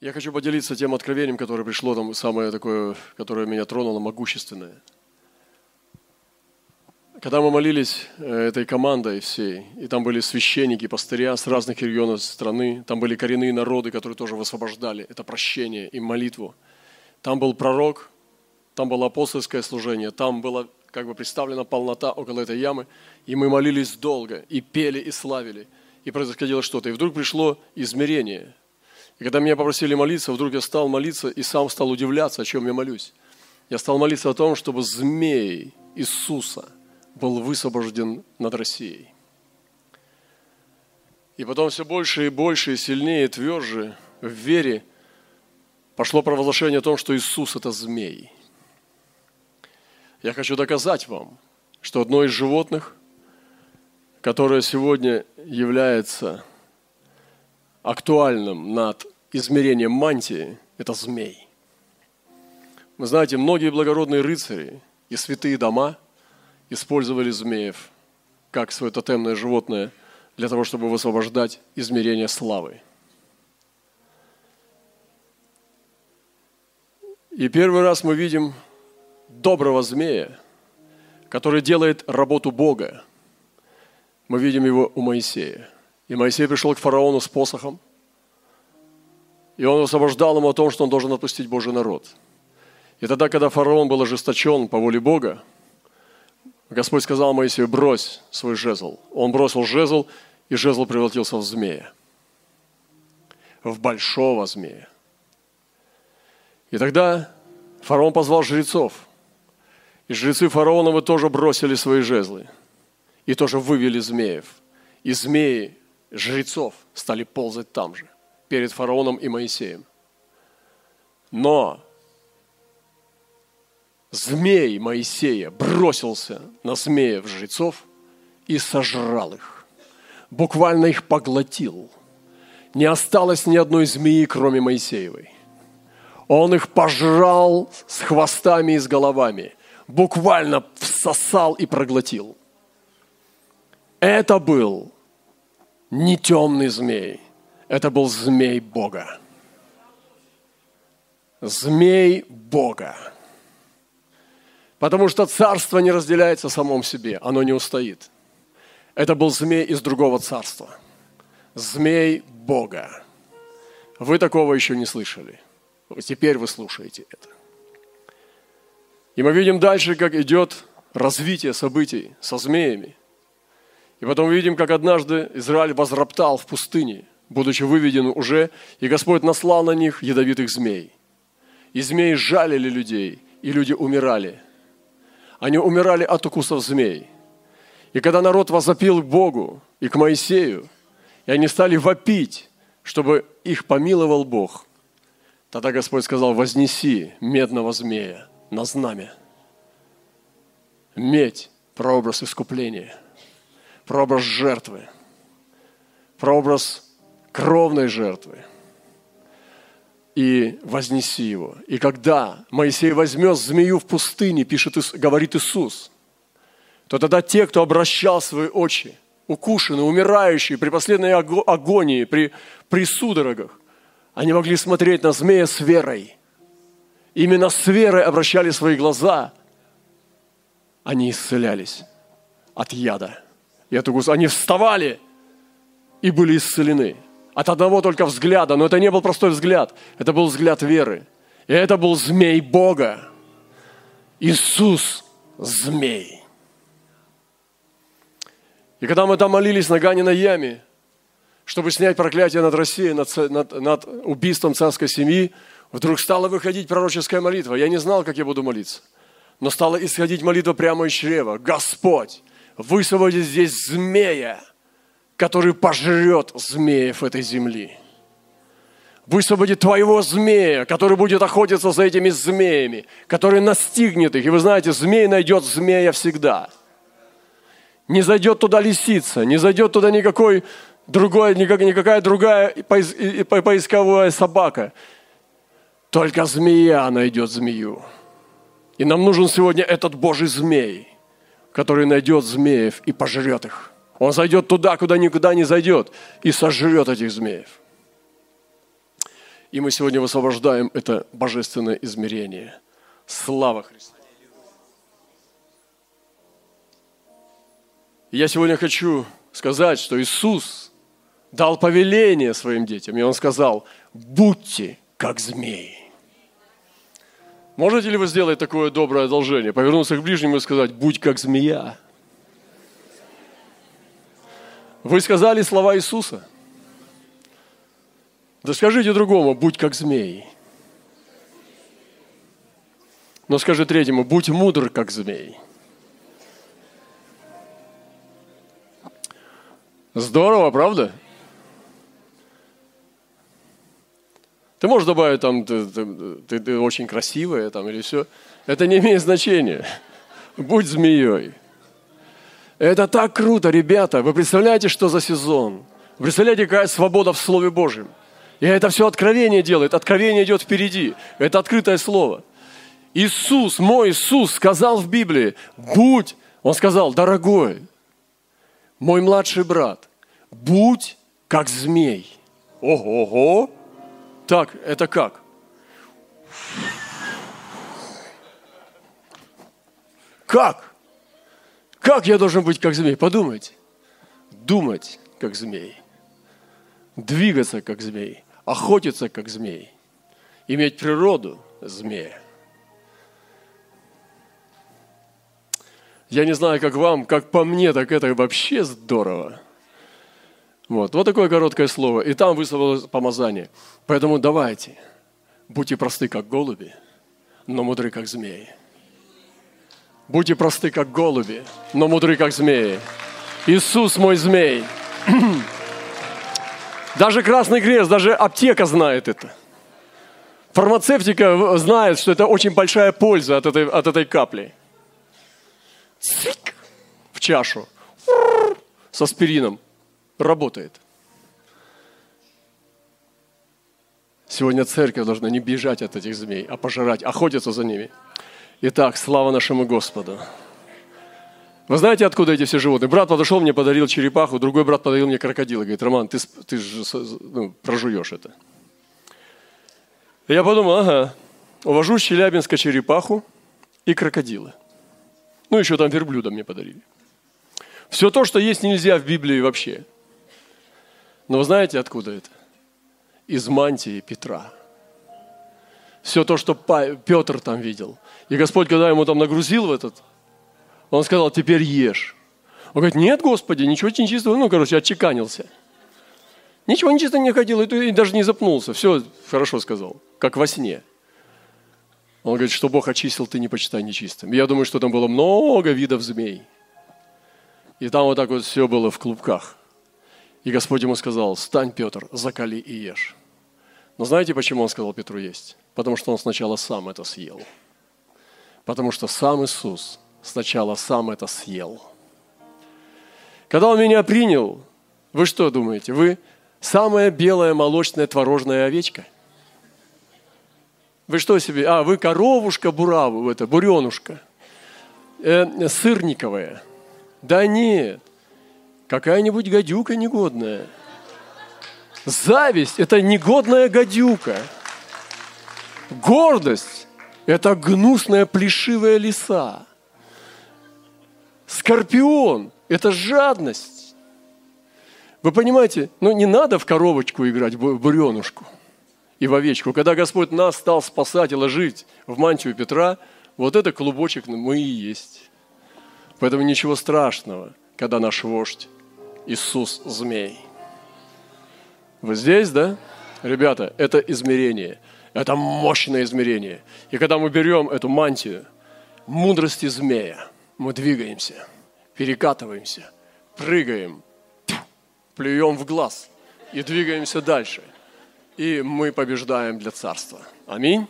Я хочу поделиться тем откровением, которое пришло там, самое такое, которое меня тронуло, могущественное. Когда мы молились э, этой командой всей, и там были священники, пастыря с разных регионов страны, там были коренные народы, которые тоже высвобождали это прощение и молитву. Там был пророк, там было апостольское служение, там была как бы представлена полнота около этой ямы, и мы молились долго, и пели, и славили, и происходило что-то. И вдруг пришло измерение – и когда меня попросили молиться, вдруг я стал молиться и сам стал удивляться, о чем я молюсь. Я стал молиться о том, чтобы змей Иисуса был высвобожден над Россией. И потом все больше и больше, и сильнее, и тверже в вере пошло провозглашение о том, что Иисус – это змей. Я хочу доказать вам, что одно из животных, которое сегодня является актуальным над измерением мантии – это змей. Вы знаете, многие благородные рыцари и святые дома использовали змеев как свое тотемное животное для того, чтобы высвобождать измерение славы. И первый раз мы видим доброго змея, который делает работу Бога. Мы видим его у Моисея – и Моисей пришел к фараону с посохом, и он освобождал ему о том, что он должен отпустить Божий народ. И тогда, когда фараон был ожесточен по воле Бога, Господь сказал Моисею, брось свой жезл. Он бросил жезл, и жезл превратился в змея. В большого змея. И тогда фараон позвал жрецов. И жрецы фараоновы тоже бросили свои жезлы. И тоже вывели змеев. И змеи жрецов стали ползать там же, перед фараоном и Моисеем. Но змей Моисея бросился на змеев жрецов и сожрал их. Буквально их поглотил. Не осталось ни одной змеи, кроме Моисеевой. Он их пожрал с хвостами и с головами. Буквально всосал и проглотил. Это был не темный змей, это был змей Бога. Змей Бога. Потому что царство не разделяется самом себе, оно не устоит. Это был змей из другого царства. Змей Бога. Вы такого еще не слышали. Теперь вы слушаете это. И мы видим дальше, как идет развитие событий со змеями. И потом видим, как однажды Израиль возроптал в пустыне, будучи выведен уже, и Господь наслал на них ядовитых змей. И змеи жалили людей, и люди умирали. Они умирали от укусов змей. И когда народ возопил к Богу и к Моисею, и они стали вопить, чтобы их помиловал Бог, тогда Господь сказал, вознеси медного змея на знамя. Медь – прообраз искупления – прообраз жертвы, прообраз кровной жертвы. И вознеси его. И когда Моисей возьмет змею в пустыне, пишет, говорит Иисус, то тогда те, кто обращал свои очи, укушенные, умирающие, при последней агонии, при, при судорогах, они могли смотреть на змея с верой. Именно с верой обращали свои глаза. Они исцелялись от яда. Эту гусу. Они вставали и были исцелены. От одного только взгляда. Но это не был простой взгляд. Это был взгляд веры. И это был змей Бога. Иисус – змей. И когда мы там молились на Ганиной яме, чтобы снять проклятие над Россией, над, над, над убийством царской семьи, вдруг стала выходить пророческая молитва. Я не знал, как я буду молиться. Но стала исходить молитва прямо из чрева. Господь, высвободит здесь змея, который пожрет змеев этой земли. Высвободит твоего змея, который будет охотиться за этими змеями, который настигнет их. И вы знаете, змей найдет змея всегда. Не зайдет туда лисица, не зайдет туда никакой другой, никак, никакая другая поисковая собака. Только змея найдет змею. И нам нужен сегодня этот Божий змей – который найдет змеев и пожрет их. Он зайдет туда, куда никуда не зайдет, и сожрет этих змеев. И мы сегодня высвобождаем это божественное измерение. Слава Христу! Я сегодня хочу сказать, что Иисус дал повеление своим детям, и Он сказал, будьте как змеи. Можете ли вы сделать такое доброе одолжение? Повернуться к ближнему и сказать, будь как змея. Вы сказали слова Иисуса. Да скажите другому, будь как змей. Но скажи третьему, будь мудр, как змей. Здорово, правда? Ты можешь добавить там, ты, ты, ты очень красивая там или все. Это не имеет значения. Будь змеей. Это так круто, ребята. Вы представляете, что за сезон? Вы представляете, какая свобода в Слове Божьем? И это все откровение делает. Откровение идет впереди. Это открытое слово. Иисус, мой Иисус, сказал в Библии, будь, Он сказал, дорогой, мой младший брат, будь как змей. Ого-го! Так, это как? Как? Как я должен быть как змей? Подумайте. Думать как змей. Двигаться как змей. Охотиться как змей. Иметь природу змея. Я не знаю, как вам, как по мне, так это вообще здорово. Вот, вот такое короткое слово. И там высвободилось помазание. Поэтому давайте, будьте просты, как голуби, но мудры, как змеи. Будьте просты, как голуби, но мудры, как змеи. Иисус мой змей. Даже Красный Крест, даже аптека знает это. Фармацевтика знает, что это очень большая польза от этой, от этой капли. Цик, в чашу с аспирином работает. Сегодня церковь должна не бежать от этих змей, а пожирать, охотиться за ними. Итак, слава нашему Господу. Вы знаете, откуда эти все животные? Брат подошел, мне подарил черепаху, другой брат подарил мне крокодила. Говорит, Роман, ты, ты же ну, прожуешь это. Я подумал, ага, увожу с Челябинска черепаху и крокодила. Ну, еще там верблюда мне подарили. Все то, что есть нельзя в Библии вообще – но вы знаете, откуда это? Из мантии Петра. Все то, что Петр там видел. И Господь, когда ему там нагрузил в этот, он сказал, теперь ешь. Он говорит, нет, Господи, ничего нечистого. Ну, короче, отчеканился. Ничего нечистого не ходил и даже не запнулся. Все хорошо сказал, как во сне. Он говорит, что Бог очистил, ты не почитай нечистым. Я думаю, что там было много видов змей. И там вот так вот все было в клубках. И Господь ему сказал, стань, Петр, закали и ешь. Но знаете, почему он сказал Петру есть? Потому что он сначала сам это съел. Потому что сам Иисус сначала сам это съел. Когда он меня принял, вы что думаете? Вы самая белая молочная творожная овечка? Вы что себе? А, вы коровушка бурава, это буренушка, э, сырниковая. Да нет, какая-нибудь гадюка негодная. Зависть – это негодная гадюка. Гордость – это гнусная плешивая лиса. Скорпион – это жадность. Вы понимаете, ну не надо в коробочку играть, в буренушку и в овечку. Когда Господь нас стал спасать и ложить в мантию Петра, вот это клубочек мы и есть. Поэтому ничего страшного, когда наш вождь Иисус змей. Вы здесь, да? Ребята, это измерение. Это мощное измерение. И когда мы берем эту мантию мудрости змея, мы двигаемся, перекатываемся, прыгаем, плюем в глаз и двигаемся дальше. И мы побеждаем для царства. Аминь.